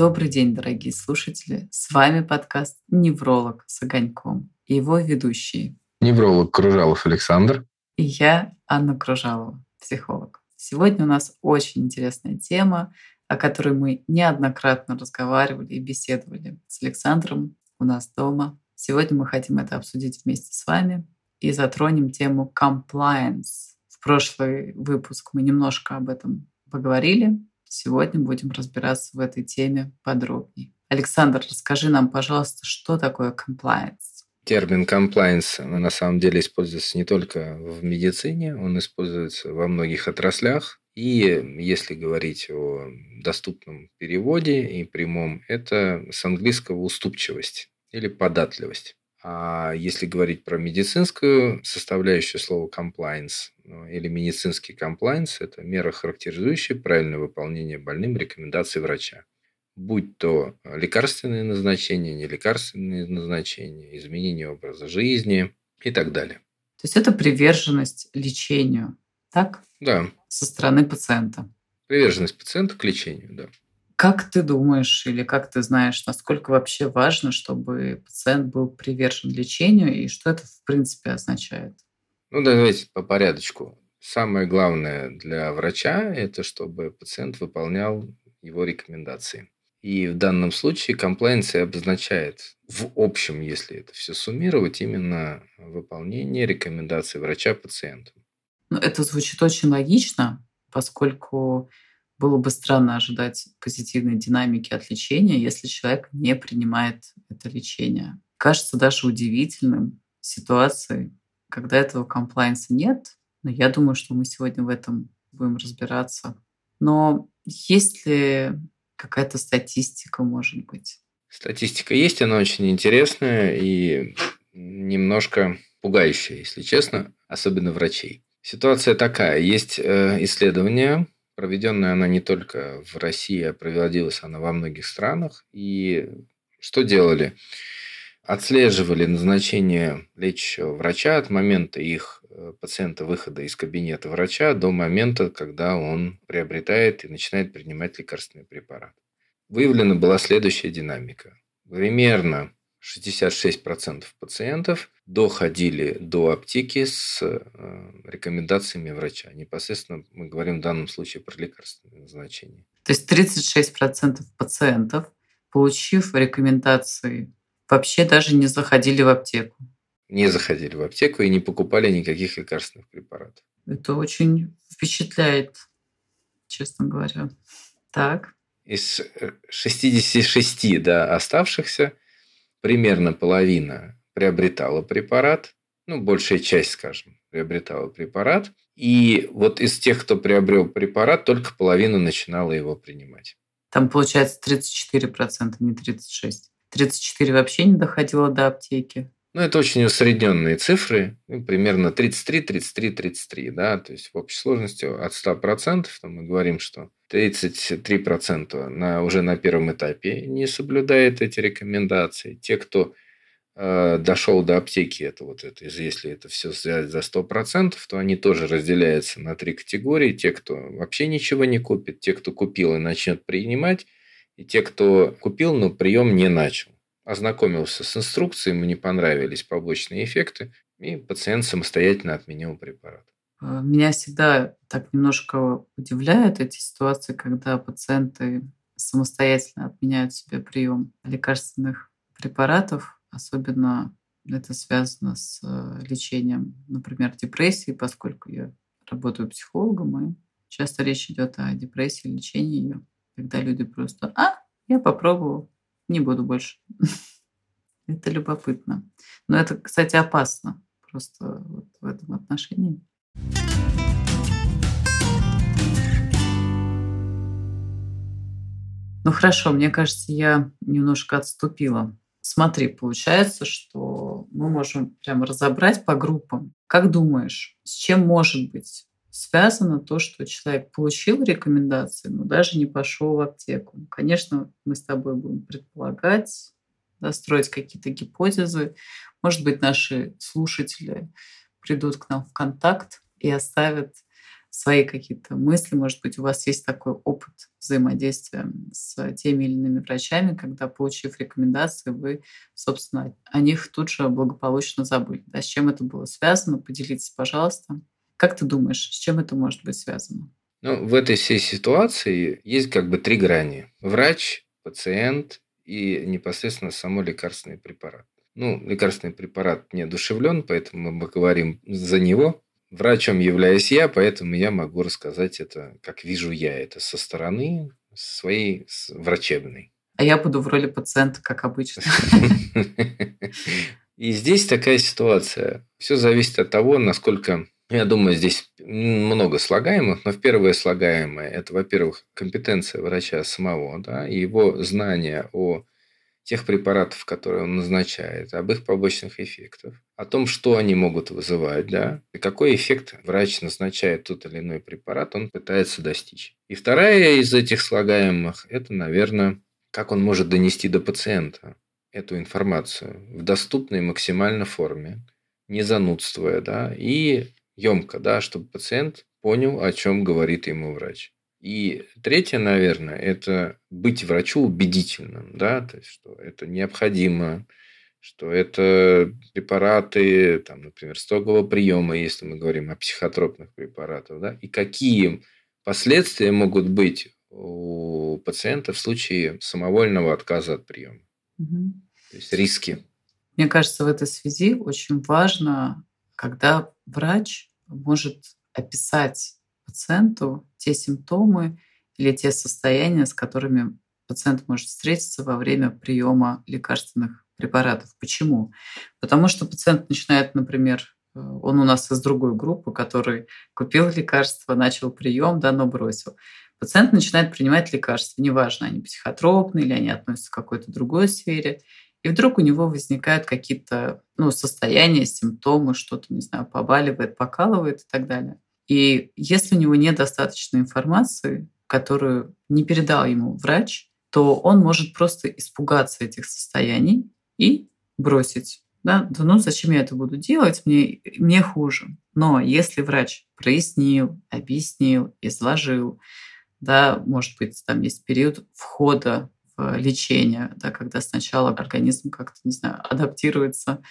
Добрый день, дорогие слушатели. С вами подкаст «Невролог» с огоньком и его ведущие. Невролог Кружалов Александр. И я, Анна Кружалова, психолог. Сегодня у нас очень интересная тема, о которой мы неоднократно разговаривали и беседовали с Александром у нас дома. Сегодня мы хотим это обсудить вместе с вами и затронем тему compliance. В прошлый выпуск мы немножко об этом поговорили. Сегодня будем разбираться в этой теме подробнее. Александр, расскажи нам, пожалуйста, что такое compliance? Термин compliance на самом деле используется не только в медицине, он используется во многих отраслях. И если говорить о доступном переводе и прямом, это с английского уступчивость или податливость. А если говорить про медицинскую составляющую слова compliance ну, или медицинский compliance, это мера, характеризующая правильное выполнение больным рекомендаций врача. Будь то лекарственные назначения, нелекарственные назначения, изменение образа жизни и так далее. То есть это приверженность лечению, так? Да. Со стороны пациента. Приверженность пациента к лечению, да. Как ты думаешь или как ты знаешь, насколько вообще важно, чтобы пациент был привержен лечению и что это в принципе означает? Ну, давайте по порядочку. Самое главное для врача – это чтобы пациент выполнял его рекомендации. И в данном случае комплайенция обозначает в общем, если это все суммировать, именно выполнение рекомендаций врача пациенту. Ну, это звучит очень логично, поскольку было бы странно ожидать позитивной динамики от лечения, если человек не принимает это лечение. Кажется даже удивительным ситуацией, когда этого комплайнса нет. Но я думаю, что мы сегодня в этом будем разбираться. Но есть ли какая-то статистика, может быть? Статистика есть, она очень интересная и немножко пугающая, если честно, особенно врачей. Ситуация такая. Есть э, исследования, Проведенная она не только в России, а проводилась она во многих странах. И что делали? Отслеживали назначение лечащего врача от момента их э, пациента выхода из кабинета врача до момента, когда он приобретает и начинает принимать лекарственный препарат. Выявлена была следующая динамика. Примерно 66% пациентов доходили до аптеки с э, рекомендациями врача. Непосредственно мы говорим в данном случае про лекарственные назначения. То есть 36% пациентов, получив рекомендации, вообще даже не заходили в аптеку. Не заходили в аптеку и не покупали никаких лекарственных препаратов. Это очень впечатляет, честно говоря. Так. Из 66 да, оставшихся примерно половина приобретала препарат, ну, большая часть, скажем, приобретала препарат. И вот из тех, кто приобрел препарат, только половина начинала его принимать. Там получается 34%, не 36%. 34 вообще не доходило до аптеки. Ну, это очень усредненные цифры, ну, примерно 33, 33, 33, да, то есть в общей сложности от 100%, то мы говорим, что 33% на, уже на первом этапе не соблюдает эти рекомендации. Те, кто э, дошел до аптеки, это вот это, если это все взять за 100%, то они тоже разделяются на три категории. Те, кто вообще ничего не купит, те, кто купил и начнет принимать, и те, кто купил, но прием не начал ознакомился с инструкцией, ему не понравились побочные эффекты, и пациент самостоятельно отменил препарат. А, меня всегда так немножко удивляют эти ситуации, когда пациенты самостоятельно отменяют себе прием лекарственных препаратов, особенно это связано с э, лечением, например, депрессии, поскольку я работаю психологом, и часто речь идет о депрессии, лечении ее, когда люди просто «а, я попробовал, не буду больше. Это любопытно. Но это, кстати, опасно просто вот в этом отношении. Ну хорошо, мне кажется, я немножко отступила. Смотри, получается, что мы можем прямо разобрать по группам. Как думаешь, с чем может быть связано то, что человек получил рекомендации, но даже не пошел в аптеку. Конечно, мы с тобой будем предполагать, да, строить какие-то гипотезы. Может быть, наши слушатели придут к нам в контакт и оставят свои какие-то мысли. Может быть, у вас есть такой опыт взаимодействия с теми или иными врачами, когда, получив рекомендации, вы, собственно, о них тут же благополучно забыли. Да, с чем это было связано? Поделитесь, пожалуйста. Как ты думаешь, с чем это может быть связано? Ну, в этой всей ситуации есть как бы три грани. Врач, пациент и непосредственно само лекарственный препарат. Ну, лекарственный препарат не одушевлен, поэтому мы говорим за него. Врачом являюсь я, поэтому я могу рассказать это, как вижу я это со стороны своей врачебной. А я буду в роли пациента, как обычно. И здесь такая ситуация. Все зависит от того, насколько я думаю, здесь много слагаемых, но первое слагаемое – это, во-первых, компетенция врача самого, да, и его знание о тех препаратов, которые он назначает, об их побочных эффектах, о том, что они могут вызывать, да, и какой эффект врач назначает тот или иной препарат, он пытается достичь. И вторая из этих слагаемых – это, наверное, как он может донести до пациента эту информацию в доступной максимально форме, не занудствуя, да, и емко, да, чтобы пациент понял, о чем говорит ему врач. И третье, наверное, это быть врачу убедительным, да, то есть, что это необходимо, что это препараты, там, например, строгого приема, если мы говорим о психотропных препаратах, да, и какие последствия могут быть у пациента в случае самовольного отказа от приема. Угу. То есть риски. Мне кажется, в этой связи очень важно, когда врач может описать пациенту те симптомы или те состояния, с которыми пациент может встретиться во время приема лекарственных препаратов. Почему? Потому что пациент начинает, например, э, он у нас из другой группы, который купил лекарство, начал прием, да, но бросил. Пациент начинает принимать лекарства, неважно, они психотропные или они относятся к какой-то другой сфере, и вдруг у него возникают какие-то ну, состояния, симптомы, что-то, не знаю, побаливает, покалывает и так далее. И если у него нет достаточной информации, которую не передал ему врач, то он может просто испугаться этих состояний и бросить. Да, да ну зачем я это буду делать, мне, мне хуже. Но если врач прояснил, объяснил, изложил, да, может быть, там есть период входа лечения, да, когда сначала организм как-то, не знаю, адаптируется.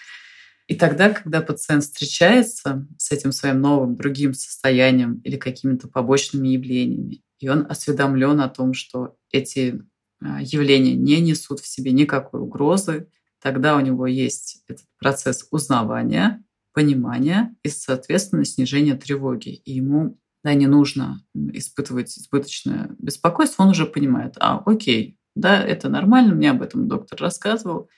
И тогда, когда пациент встречается с этим своим новым, другим состоянием или какими-то побочными явлениями, и он осведомлен о том, что эти а, явления не несут в себе никакой угрозы, тогда у него есть этот процесс узнавания, понимания и, соответственно, снижения тревоги. И ему да, не нужно испытывать избыточное беспокойство, он уже понимает, а, окей, да, это нормально, мне об этом доктор рассказывал.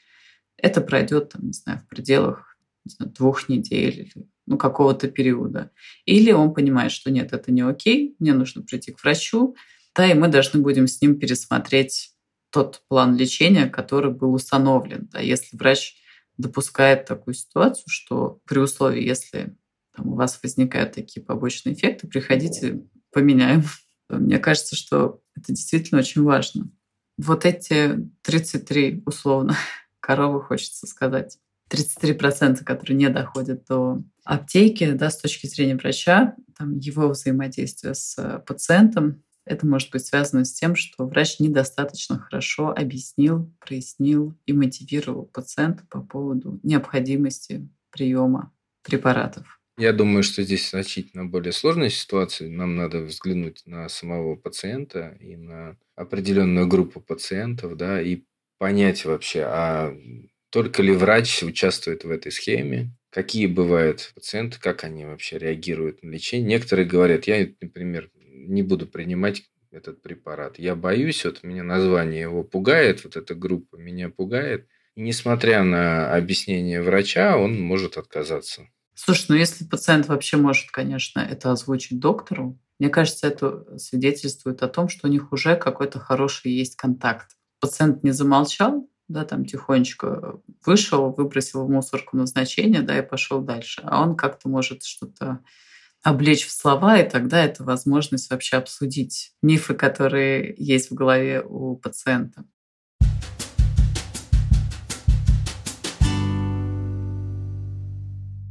Это пройдет, там, не знаю, в пределах знаю, двух недель ну, какого-то периода. Или он понимает, что нет, это не окей, мне нужно прийти к врачу, да, и мы должны будем с ним пересмотреть тот план лечения, который был установлен. Да, если врач допускает такую ситуацию, что при условии, если там, у вас возникают такие побочные эффекты, приходите, поменяем. Мне кажется, что это действительно очень важно вот эти 33, условно, коровы, хочется сказать, 33%, которые не доходят до аптеки, да, с точки зрения врача, там, его взаимодействие с пациентом, это может быть связано с тем, что врач недостаточно хорошо объяснил, прояснил и мотивировал пациента по поводу необходимости приема препаратов. Я думаю, что здесь значительно более сложная ситуация. Нам надо взглянуть на самого пациента и на определенную группу пациентов, да, и понять вообще, а только ли врач участвует в этой схеме, какие бывают пациенты, как они вообще реагируют на лечение. Некоторые говорят, я, например, не буду принимать этот препарат. Я боюсь, вот меня название его пугает, вот эта группа меня пугает. И несмотря на объяснение врача, он может отказаться. Слушай, ну если пациент вообще может, конечно, это озвучить доктору, мне кажется, это свидетельствует о том, что у них уже какой-то хороший есть контакт. Пациент не замолчал, да, там тихонечко вышел, выбросил в мусорку назначение, да, и пошел дальше. А он как-то может что-то облечь в слова, и тогда это возможность вообще обсудить мифы, которые есть в голове у пациента.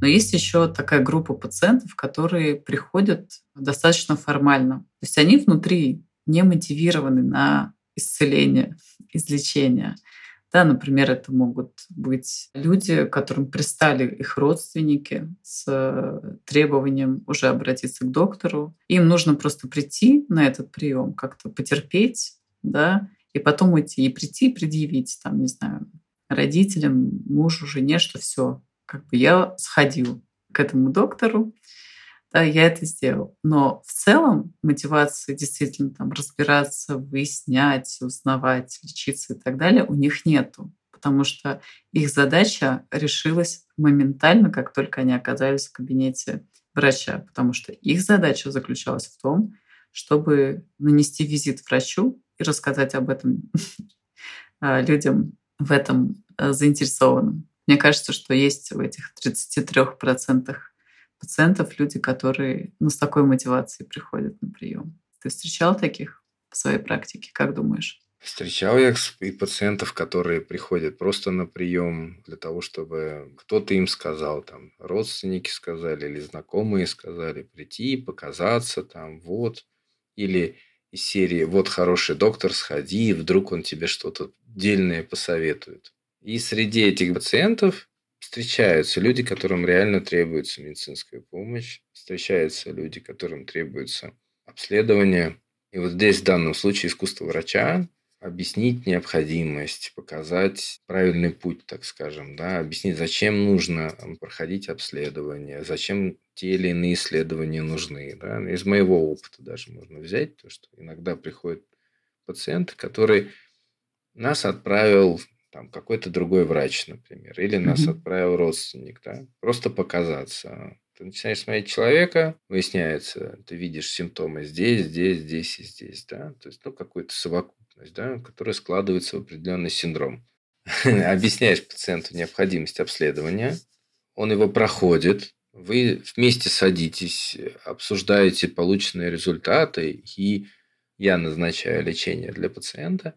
Но есть еще такая группа пациентов, которые приходят достаточно формально. То есть они внутри не мотивированы на исцеление, излечение. Да, например, это могут быть люди, которым пристали их родственники с требованием уже обратиться к доктору. Им нужно просто прийти на этот прием, как-то потерпеть, да, и потом уйти, и прийти и предъявить, там, не знаю, родителям, мужу, жене, что все, как бы я сходил к этому доктору, да, я это сделал. Но в целом мотивации действительно там разбираться, выяснять, узнавать, лечиться и так далее у них нету, потому что их задача решилась моментально, как только они оказались в кабинете врача, потому что их задача заключалась в том, чтобы нанести визит врачу и рассказать об этом а, людям в этом а, заинтересованным. Мне кажется, что есть в этих 33% пациентов люди, которые ну, с такой мотивацией приходят на прием. Ты встречал таких в своей практике? Как думаешь? Встречал я и пациентов, которые приходят просто на прием для того, чтобы кто-то им сказал, там, родственники сказали или знакомые сказали прийти, показаться, там, вот. Или из серии «Вот хороший доктор, сходи, вдруг он тебе что-то дельное посоветует». И среди этих пациентов встречаются люди, которым реально требуется медицинская помощь, встречаются люди, которым требуется обследование. И вот здесь в данном случае искусство врача объяснить необходимость, показать правильный путь, так скажем, да, объяснить, зачем нужно проходить обследование, зачем те или иные исследования нужны. Да. Из моего опыта даже можно взять то, что иногда приходят пациенты, который нас отправил там какой-то другой врач, например, или нас mm-hmm. отправил родственник, да, просто показаться. Ты начинаешь смотреть человека, выясняется, ты видишь симптомы здесь, здесь, здесь и здесь, да, то есть, ну, какую-то совокупность, да, которая складывается в определенный синдром. Объясняешь пациенту необходимость обследования, он его проходит, вы вместе садитесь, обсуждаете полученные результаты, и я назначаю лечение для пациента,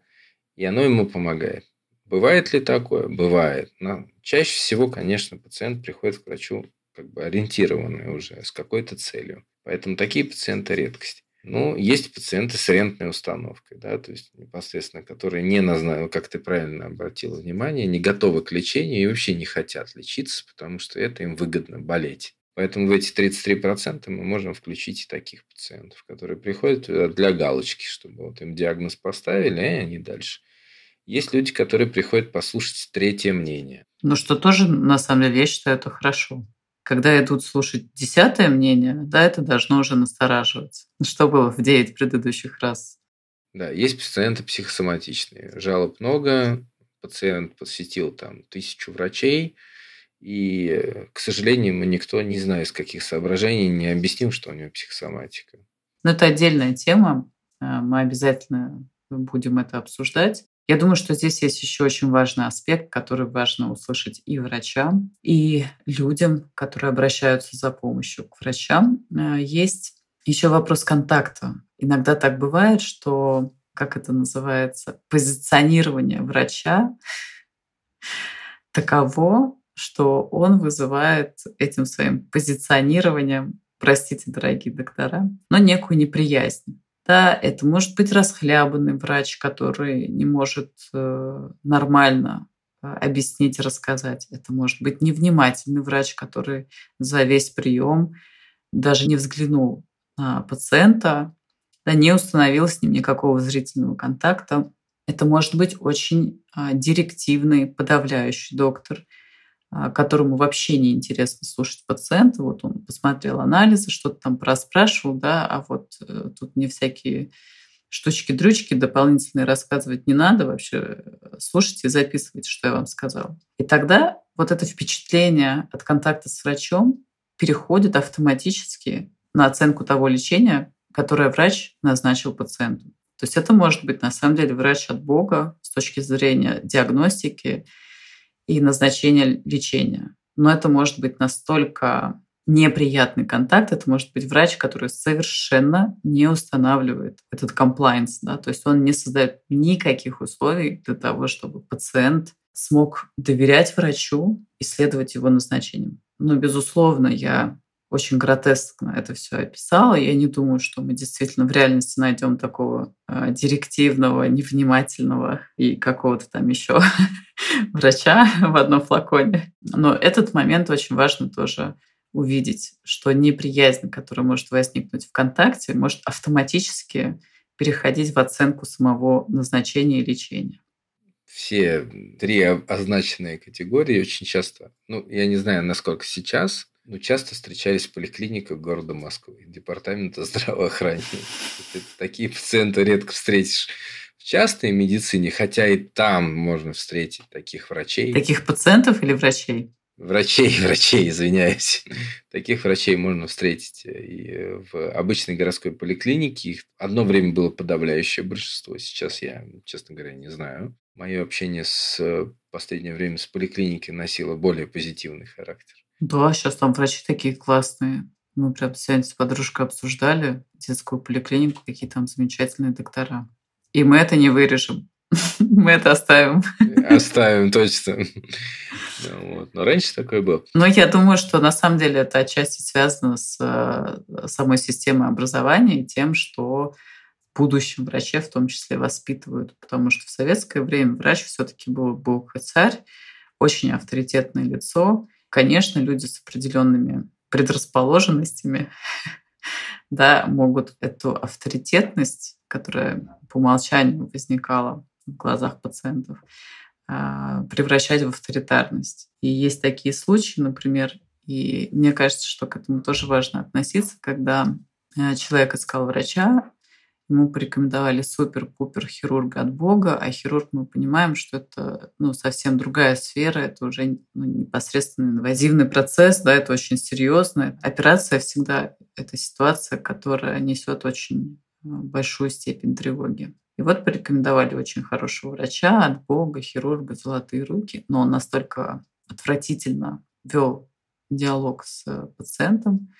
и оно ему помогает. Бывает ли такое? Бывает. Но чаще всего, конечно, пациент приходит к врачу как бы ориентированный уже, с какой-то целью. Поэтому такие пациенты редкость. Ну, есть пациенты с рентной установкой, да, то есть непосредственно, которые не назначены, как ты правильно обратила внимание, не готовы к лечению и вообще не хотят лечиться, потому что это им выгодно болеть. Поэтому в эти 33% мы можем включить и таких пациентов, которые приходят для галочки, чтобы вот им диагноз поставили, и они дальше есть люди, которые приходят послушать третье мнение. Ну, что тоже, на самом деле, я считаю, это хорошо. Когда идут слушать десятое мнение, да, это должно уже настораживаться. Что было в девять предыдущих раз? Да, есть пациенты психосоматичные. Жалоб много, пациент посетил там тысячу врачей, и, к сожалению, мы никто, не знаю, из каких соображений, не объяснил, что у него психосоматика. Но это отдельная тема. Э, мы обязательно будем это обсуждать. Я думаю, что здесь есть еще очень важный аспект, который важно услышать и врачам, и людям, которые обращаются за помощью к врачам. Э, есть еще вопрос контакта. Иногда так бывает, что, как это называется, позиционирование врача таково, что он вызывает этим своим позиционированием, простите, дорогие доктора, но некую неприязнь. Да, это может быть расхлябанный врач, который не может э, нормально э, объяснить, рассказать. Это может быть невнимательный врач, который за весь прием даже не взглянул на пациента, да, не установил с ним никакого зрительного контакта. Это может быть очень а, директивный, подавляющий доктор, которому вообще не интересно слушать пациента. Вот он посмотрел анализы, что-то там проспрашивал, да, а вот э, тут мне всякие штучки-дрючки дополнительные рассказывать не надо, вообще э, слушайте и записывайте, что я вам сказал. И тогда вот это впечатление от контакта с врачом переходит автоматически на оценку того лечения, которое врач назначил пациенту. То есть это может быть на самом деле врач от Бога с точки зрения диагностики, и назначение лечения. Но это может быть настолько неприятный контакт, это может быть врач, который совершенно не устанавливает этот комплайнс, да, то есть он не создает никаких условий для того, чтобы пациент смог доверять врачу и следовать его назначениям. Но, безусловно, я очень гротескно это все описала. Я не думаю, что мы действительно в реальности найдем такого э, директивного, невнимательного и какого-то там еще врача в одном флаконе. Но этот момент очень важно тоже увидеть, что неприязнь, которая может возникнуть в контакте, может автоматически переходить в оценку самого назначения и лечения. Все три означенные категории очень часто, ну, я не знаю, насколько сейчас, но часто встречались в поликлиниках города Москвы, департамента здравоохранения. Такие пациенты редко встретишь частной медицине, хотя и там можно встретить таких врачей. Таких пациентов или врачей? Врачей, врачей, извиняюсь. Таких врачей можно встретить и в обычной городской поликлинике. Их одно время было подавляющее большинство. Сейчас я, честно говоря, не знаю. Мое общение с последнее время с поликлиникой носило более позитивный характер. Да, сейчас там врачи такие классные. Мы прям сегодня с подружкой обсуждали детскую поликлинику, какие там замечательные доктора. И мы это не вырежем. Мы это оставим. Оставим, точно. Вот. Но раньше такое было. Но я думаю, что на самом деле это отчасти связано с э, самой системой образования и тем, что в будущем врачей в том числе воспитывают. Потому что в советское время врач все-таки был бог и царь, очень авторитетное лицо. Конечно, люди с определенными предрасположенностями да, могут эту авторитетность, которая по умолчанию возникала в глазах пациентов, а, превращать в авторитарность. И есть такие случаи, например, и мне кажется, что к этому тоже важно относиться, когда э, человек искал врача, ему порекомендовали супер-пупер хирурга от Бога, а хирург мы понимаем, что это ну, совсем другая сфера, это уже ну, непосредственно инвазивный процесс, да, это очень серьезно. Операция всегда это ситуация, которая несет очень э, большую степень тревоги. И вот порекомендовали очень хорошего врача от Бога, хирурга, золотые руки, но он настолько отвратительно вел диалог с пациентом,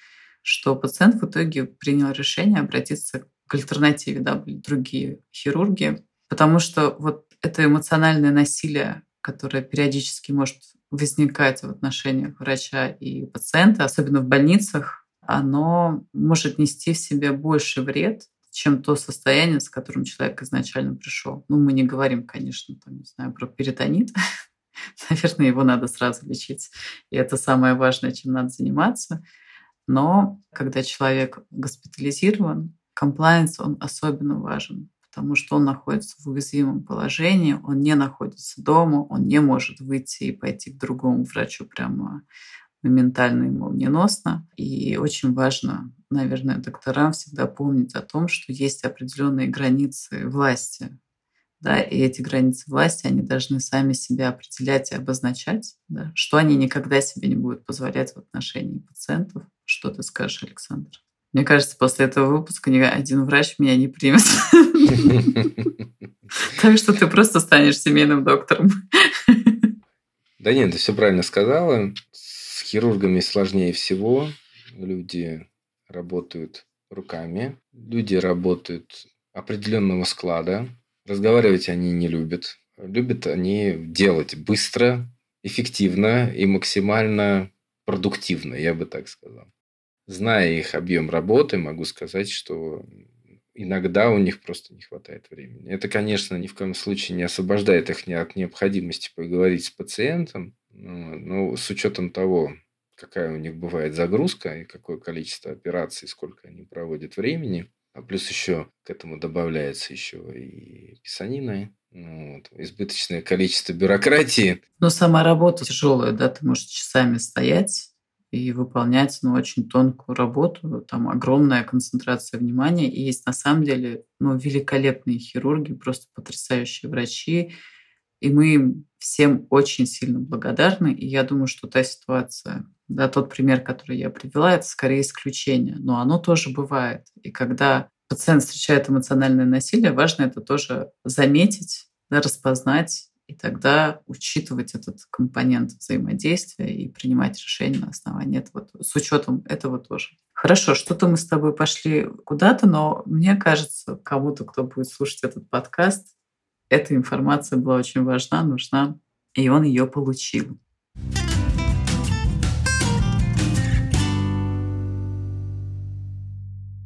что пациент в итоге принял решение обратиться к альтернативе, да, были другие хирурги, потому что вот это эмоциональное насилие, которое периодически может возникать в отношениях врача и пациента, особенно в больницах, оно может нести в себе больше вред, чем то состояние, с которым человек изначально пришел. Ну, мы не говорим, конечно, там, не знаю, про перитонит. Наверное, его надо сразу лечить. И это самое важное, чем надо заниматься. Но когда человек госпитализирован, комплайенс, он особенно важен, потому что он находится в уязвимом положении, он не находится дома, он не может выйти и пойти к другому врачу прямо моментально и молниеносно. И очень важно, наверное, докторам всегда помнить о том, что есть определенные границы власти. Да, и эти границы власти, они должны сами себя определять и обозначать, да, что они никогда себе не будут позволять в отношении пациентов. Что ты скажешь, Александр? Мне кажется, после этого выпуска ни один врач меня не примет. Так что ты просто станешь семейным доктором. Да нет, ты все правильно сказала хирургами сложнее всего. Люди работают руками, люди работают определенного склада. Разговаривать они не любят. Любят они делать быстро, эффективно и максимально продуктивно, я бы так сказал. Зная их объем работы, могу сказать, что иногда у них просто не хватает времени. Это, конечно, ни в коем случае не освобождает их от необходимости поговорить с пациентом, но с учетом того, какая у них бывает загрузка и какое количество операций, сколько они проводят времени. А плюс еще к этому добавляется еще и писанина, ну, вот, избыточное количество бюрократии. Но сама работа тяжелая, да, ты можешь часами стоять и выполнять ну, очень тонкую работу, там огромная концентрация внимания. И есть на самом деле ну, великолепные хирурги, просто потрясающие врачи. И мы им всем очень сильно благодарны. И я думаю, что та ситуация, да, тот пример, который я привела, это скорее исключение, но оно тоже бывает. И когда пациент встречает эмоциональное насилие, важно это тоже заметить, да, распознать и тогда учитывать этот компонент взаимодействия и принимать решения на основании этого, с учетом этого тоже. Хорошо, что-то мы с тобой пошли куда-то, но мне кажется, кому-то, кто будет слушать этот подкаст, эта информация была очень важна, нужна, и он ее получил.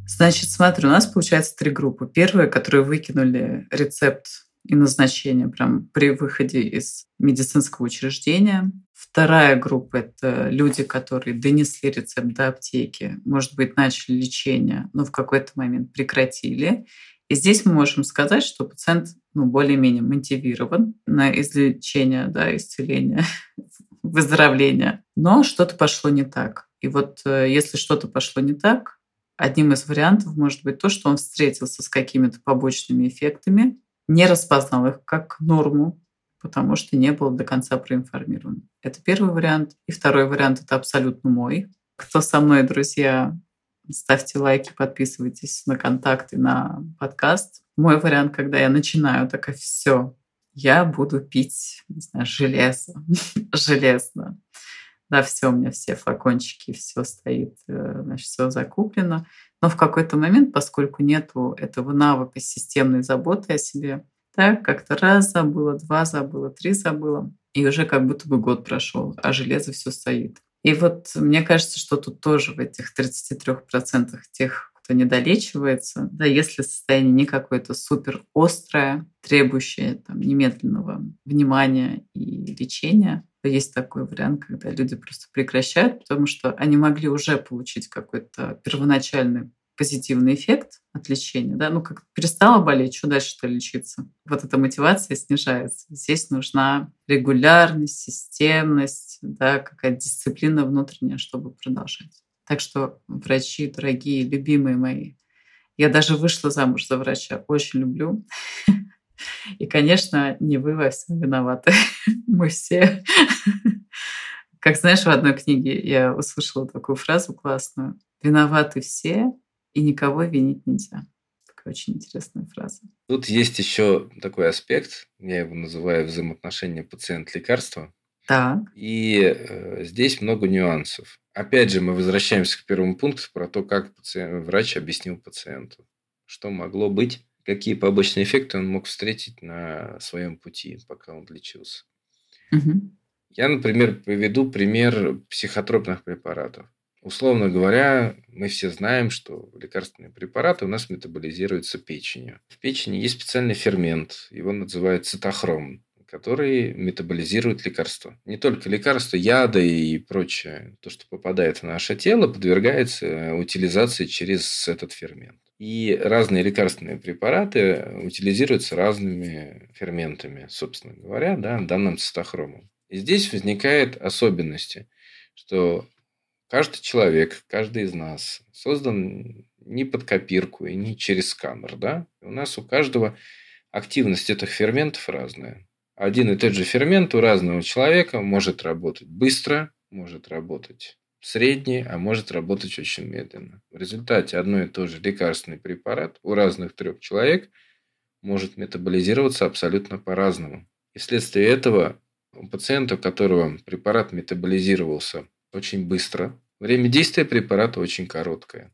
Значит, смотри, у нас получается три группы. Первая, которые выкинули рецепт и назначение прям при выходе из медицинского учреждения. Вторая группа – это люди, которые донесли рецепт до аптеки, может быть, начали лечение, но в какой-то момент прекратили. И здесь мы можем сказать, что пациент ну, более-менее мотивирован на излечение, да, исцеление, выздоровление. Но что-то пошло не так. И вот э, если что-то пошло не так, одним из вариантов может быть то, что он встретился с какими-то побочными эффектами, не распознал их как норму, потому что не был до конца проинформирован. Это первый вариант. И второй вариант — это абсолютно мой. Кто со мной, друзья, ставьте лайки, подписывайтесь на контакты, на подкаст. Мой вариант, когда я начинаю, такая, все, я буду пить, не знаю, железо, железно. Да, все, у меня все флакончики, все стоит, э, значит, все закуплено. Но в какой-то момент, поскольку нету этого навыка системной заботы о себе, так как-то раз забыла, два забыла, три забыла, и уже как будто бы год прошел, а железо все стоит. И вот мне кажется, что тут тоже в этих 33% тех, кто не долечивается, да, если состояние не какое-то супер острое, требующее там, немедленного внимания и лечения, есть такой вариант, когда люди просто прекращают, потому что они могли уже получить какой-то первоначальный позитивный эффект от лечения, да, ну как перестала болеть, что дальше-то лечиться? Вот эта мотивация снижается. Здесь нужна регулярность, системность, да, какая-то дисциплина внутренняя, чтобы продолжать. Так что, врачи, дорогие, любимые мои, я даже вышла замуж за врача, очень люблю. И, конечно, не вы во всем виноваты. Мы все. Как знаешь, в одной книге я услышала такую фразу классную. Виноваты все, и никого винить нельзя. Такая очень интересная фраза. Тут есть еще такой аспект, я его называю взаимоотношения пациент-лекарство. Так. И э, здесь много нюансов. Опять же, мы возвращаемся к первому пункту про то, как пациент, врач объяснил пациенту, что могло быть, какие побочные эффекты он мог встретить на своем пути, пока он лечился. Угу. Я, например, приведу пример психотропных препаратов. Условно говоря, мы все знаем, что лекарственные препараты у нас метаболизируются печенью. В печени есть специальный фермент, его называют цитохром, который метаболизирует лекарства. Не только лекарства, яды и прочее, то, что попадает в наше тело, подвергается утилизации через этот фермент. И разные лекарственные препараты утилизируются разными ферментами, собственно говоря, да, данным цитохромом. И здесь возникает особенности, что Каждый человек, каждый из нас создан не под копирку и не через сканер. Да? У нас у каждого активность этих ферментов разная. Один и тот же фермент у разного человека может работать быстро, может работать средний, а может работать очень медленно. В результате одно и то же лекарственный препарат у разных трех человек может метаболизироваться абсолютно по-разному. И вследствие этого у пациента, у которого препарат метаболизировался очень быстро. Время действия препарата очень короткое.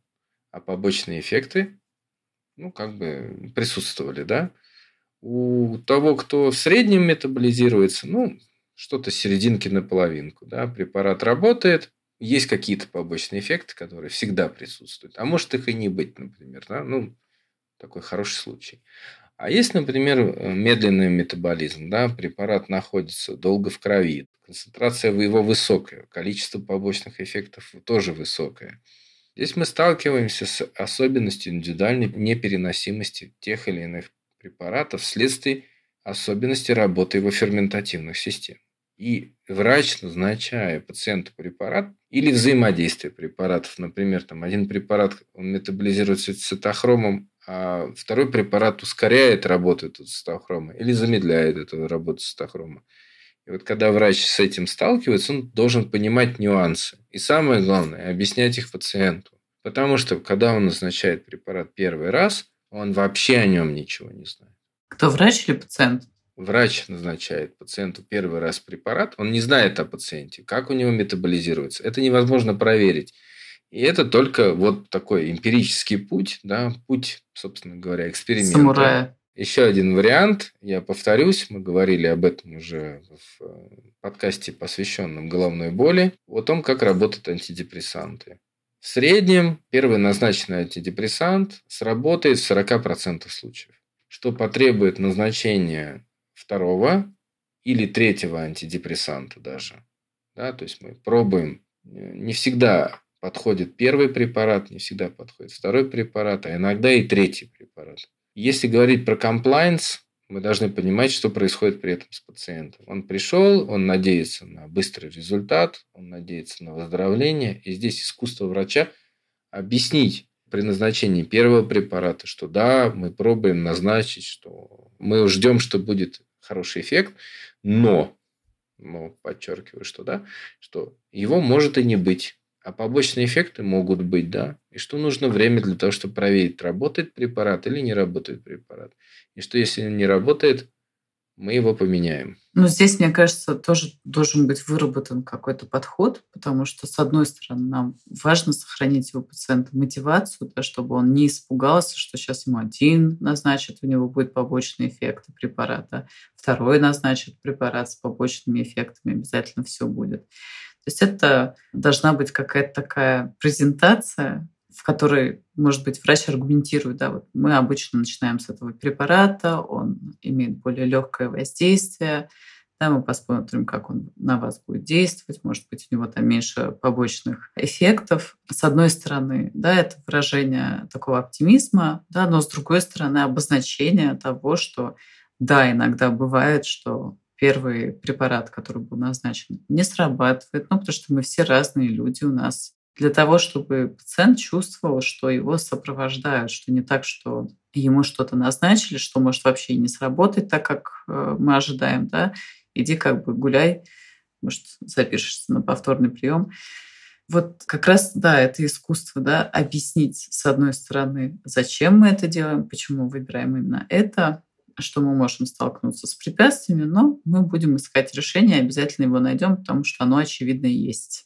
А побочные эффекты, ну, как бы присутствовали, да. У того, кто в среднем метаболизируется, ну, что-то серединки на половинку, да, препарат работает, есть какие-то побочные эффекты, которые всегда присутствуют. А может их и не быть, например, да, ну, такой хороший случай. А есть, например, медленный метаболизм, да, препарат находится долго в крови, концентрация его высокая, количество побочных эффектов тоже высокое. Здесь мы сталкиваемся с особенностью индивидуальной непереносимости тех или иных препаратов вследствие особенностей работы его ферментативных систем. И врач, назначая пациенту препарат или взаимодействие препаратов, например, там один препарат он метаболизируется цитохромом, а второй препарат ускоряет работу этого цитохрома или замедляет эту работу цитохрома. И вот когда врач с этим сталкивается, он должен понимать нюансы. И самое главное, объяснять их пациенту. Потому что, когда он назначает препарат первый раз, он вообще о нем ничего не знает. Кто, врач или пациент? Врач назначает пациенту первый раз препарат, он не знает о пациенте, как у него метаболизируется. Это невозможно проверить. И это только вот такой эмпирический путь, да, путь, собственно говоря, эксперимента. Самурая. Еще один вариант, я повторюсь, мы говорили об этом уже в э, подкасте, посвященном головной боли, о том, как работают антидепрессанты. В среднем первый назначенный антидепрессант сработает в 40% случаев, что потребует назначения второго или третьего антидепрессанта даже. Да, то есть мы пробуем, не всегда подходит первый препарат, не всегда подходит второй препарат, а иногда и третий препарат. Если говорить про комплайнс, мы должны понимать, что происходит при этом с пациентом. Он пришел, он надеется на быстрый результат, он надеется на выздоровление. И здесь искусство врача объяснить при назначении первого препарата, что да, мы пробуем назначить, что мы ждем, что будет хороший эффект, но, но подчеркиваю, что да, что его может и не быть. А побочные эффекты могут быть, да. И что нужно время для того, чтобы проверить, работает препарат или не работает препарат. И что если не работает, мы его поменяем. Но здесь, мне кажется, тоже должен быть выработан какой-то подход, потому что, с одной стороны, нам важно сохранить его пациента мотивацию, да, чтобы он не испугался, что сейчас ему один назначит, у него будет побочный эффект препарата, второй назначит препарат с побочными эффектами, обязательно все будет. То есть это должна быть какая-то такая презентация, в которой, может быть, врач аргументирует, да, вот мы обычно начинаем с этого препарата, он имеет более легкое воздействие, да, мы посмотрим, как он на вас будет действовать, может быть, у него там меньше побочных эффектов. С одной стороны, да, это выражение такого оптимизма, да, но с другой стороны, обозначение того, что да, иногда бывает, что первый препарат, который был назначен, не срабатывает, ну, потому что мы все разные люди, у нас для того, чтобы пациент чувствовал, что его сопровождают, что не так, что ему что-то назначили, что может вообще и не сработать так, как э, мы ожидаем, да, иди как бы гуляй, может, запишешься на повторный прием. Вот как раз, да, это искусство, да, объяснить, с одной стороны, зачем мы это делаем, почему выбираем именно это, что мы можем столкнуться с препятствиями, но мы будем искать решение, обязательно его найдем, потому что оно, очевидно, есть.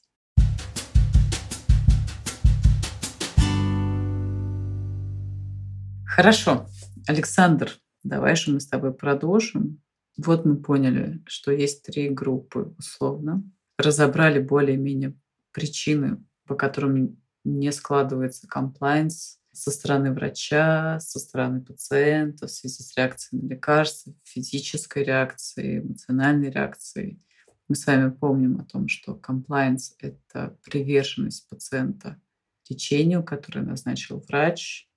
Хорошо. Александр, давай же мы с тобой продолжим. Вот мы поняли, что есть три группы условно. Разобрали более-менее причины, по которым не складывается комплайнс, со стороны врача, со стороны пациента в связи с реакцией на лекарства, физической реакцией, эмоциональной реакцией. Мы с вами помним о том, что комплайенс — это приверженность пациента лечению, которое назначил врач.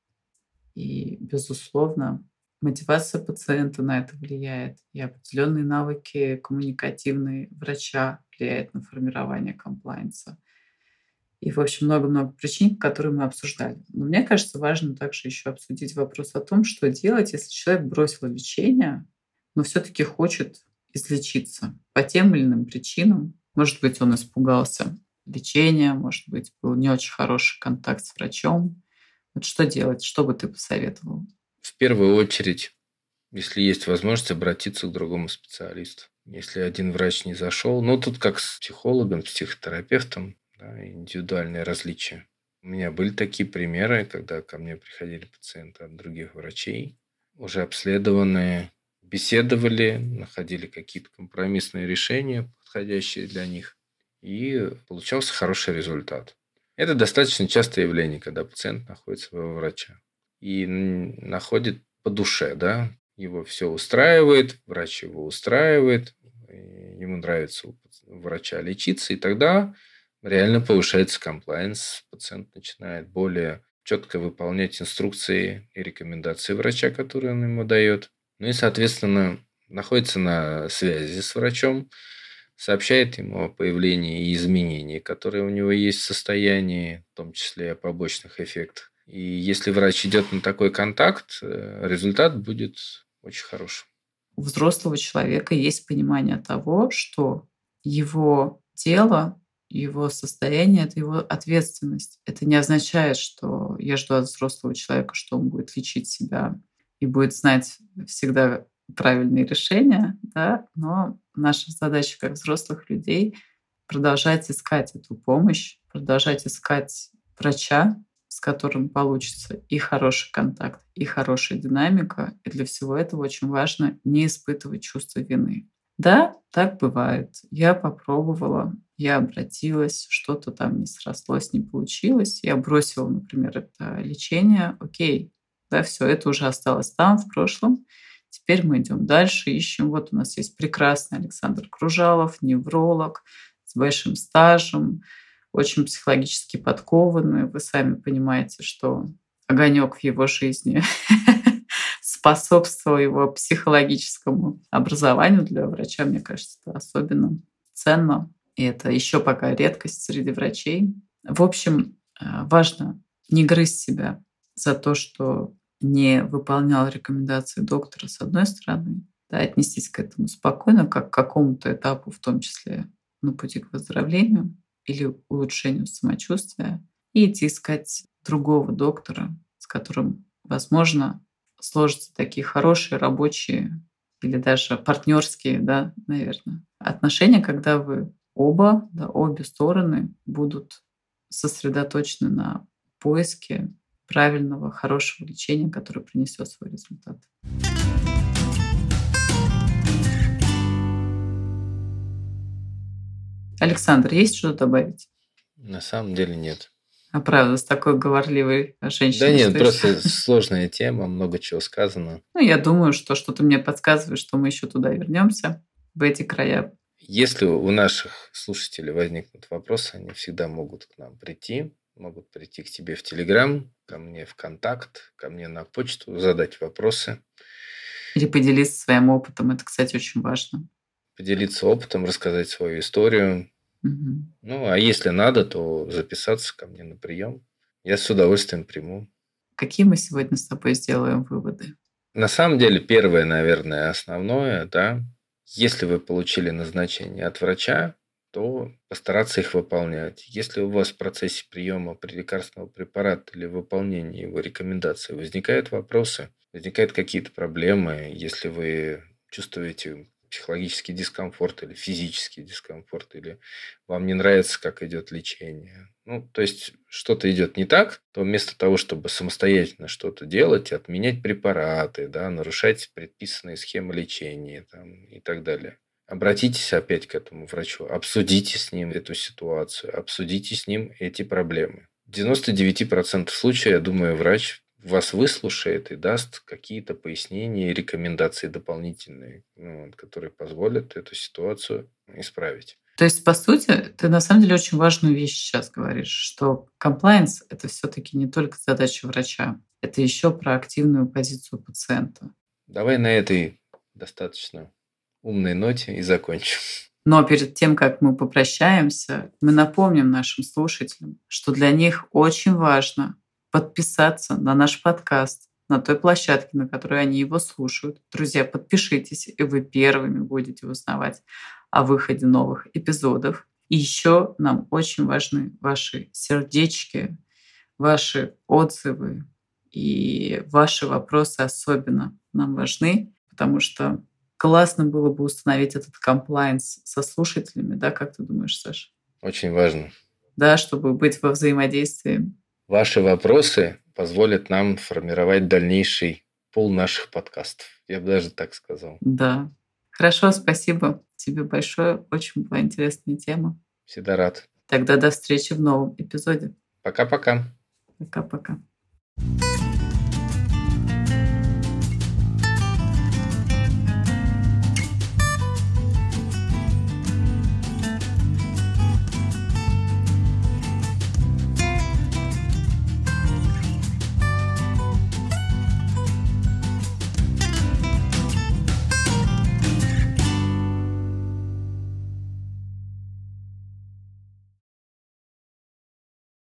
И, безусловно, мотивация пациента на это влияет, и определенные навыки коммуникативные врача влияют на формирование комплайенса и, в общем, много-много причин, которые мы обсуждали. Но мне кажется, важно также еще обсудить вопрос о том, что делать, если человек бросил лечение, но все-таки хочет излечиться по тем или иным причинам. Может быть, он испугался лечения, может быть, был не очень хороший контакт с врачом. Вот что делать? Что бы ты посоветовал? В первую очередь, если есть возможность, обратиться к другому специалисту. Если один врач не зашел, ну тут как с психологом, психотерапевтом, да, индивидуальные различия. У меня были такие примеры, когда ко мне приходили пациенты от других врачей, уже обследованные, беседовали, находили какие-то компромиссные решения, подходящие для них, и получался хороший результат. Это достаточно частое явление, когда пациент находит своего врача и находит по душе, да, его все устраивает, врач его устраивает, ему нравится у врача лечиться, и тогда реально повышается комплайенс, пациент начинает более четко выполнять инструкции и рекомендации врача, которые он ему дает. Ну и, соответственно, находится на связи с врачом, сообщает ему о появлении и изменении, которые у него есть в состоянии, в том числе о побочных эффектах. И если врач идет на такой контакт, э, результат будет очень хорошим. У взрослого человека есть понимание того, что его тело его состояние, это его ответственность. Это не означает, что я жду от взрослого человека, что он будет лечить себя и будет знать всегда правильные решения, да? но наша задача как взрослых людей продолжать искать эту помощь, продолжать искать врача, с которым получится и хороший контакт, и хорошая динамика. И для всего этого очень важно не испытывать чувство вины. Да, так бывает. Я попробовала, я обратилась, что-то там не срослось, не получилось, я бросила, например, это лечение, окей, да, все, это уже осталось там, в прошлом. Теперь мы идем дальше, ищем. Вот у нас есть прекрасный Александр Кружалов, невролог с большим стажем, очень психологически подкованный. Вы сами понимаете, что огонек в его жизни способствовал его психологическому образованию для врача, мне кажется, это особенно ценно. И это еще пока редкость среди врачей. В общем, э, важно не грызть себя за то, что не выполнял рекомендации доктора, с одной стороны, да, отнестись к этому спокойно, как к какому-то этапу, в том числе на пути к выздоровлению или улучшению самочувствия, и идти искать другого доктора, с которым, возможно, сложатся такие хорошие рабочие или даже партнерские, да, наверное, отношения, когда вы оба, да, обе стороны будут сосредоточены на поиске правильного, хорошего лечения, которое принесет свой результат. Александр, есть что добавить? На самом деле нет. А правда, с такой говорливой женщиной. Да нет, просто сложная тема, много чего сказано. Ну, я думаю, что что-то мне подсказывает, что мы еще туда вернемся, в эти края. Если у наших слушателей возникнут вопросы, они всегда могут к нам прийти могут прийти к тебе в Телеграм, ко мне в Контакт, ко мне на почту, задать вопросы. Или поделиться своим опытом. Это, кстати, очень важно. Поделиться опытом, рассказать свою историю. Угу. Ну, а если надо, то записаться ко мне на прием. Я с удовольствием приму. Какие мы сегодня с тобой сделаем выводы? На самом деле, первое, наверное, основное, да, если вы получили назначение от врача, то постараться их выполнять. Если у вас в процессе приема лекарственного препарата или выполнения его рекомендаций возникают вопросы, возникают какие-то проблемы, если вы чувствуете психологический дискомфорт или физический дискомфорт, или вам не нравится, как идет лечение. Ну, то есть что-то идет не так, то вместо того, чтобы самостоятельно что-то делать, отменять препараты, да, нарушать предписанные схемы лечения там, и так далее, Обратитесь опять к этому врачу, обсудите с ним эту ситуацию, обсудите с ним эти проблемы. В 99% случаев, я думаю, врач вас выслушает и даст какие-то пояснения и рекомендации дополнительные, ну, которые позволят эту ситуацию исправить. То есть, по сути, ты на самом деле очень важную вещь сейчас говоришь, что комплайенс – это все-таки не только задача врача, это еще про активную позицию пациента. Давай на этой достаточно умной ноте и закончим. Но перед тем, как мы попрощаемся, мы напомним нашим слушателям, что для них очень важно подписаться на наш подкаст на той площадке, на которой они его слушают. Друзья, подпишитесь, и вы первыми будете узнавать о выходе новых эпизодов. И еще нам очень важны ваши сердечки, ваши отзывы и ваши вопросы особенно нам важны, потому что классно было бы установить этот комплайнс со слушателями, да, как ты думаешь, Саша? Очень важно. Да, чтобы быть во взаимодействии. Ваши вопросы позволят нам формировать дальнейший пол наших подкастов. Я бы даже так сказал. Да. Хорошо, спасибо тебе большое. Очень была интересная тема. Всегда рад. Тогда до встречи в новом эпизоде. Пока-пока. Пока-пока. thank you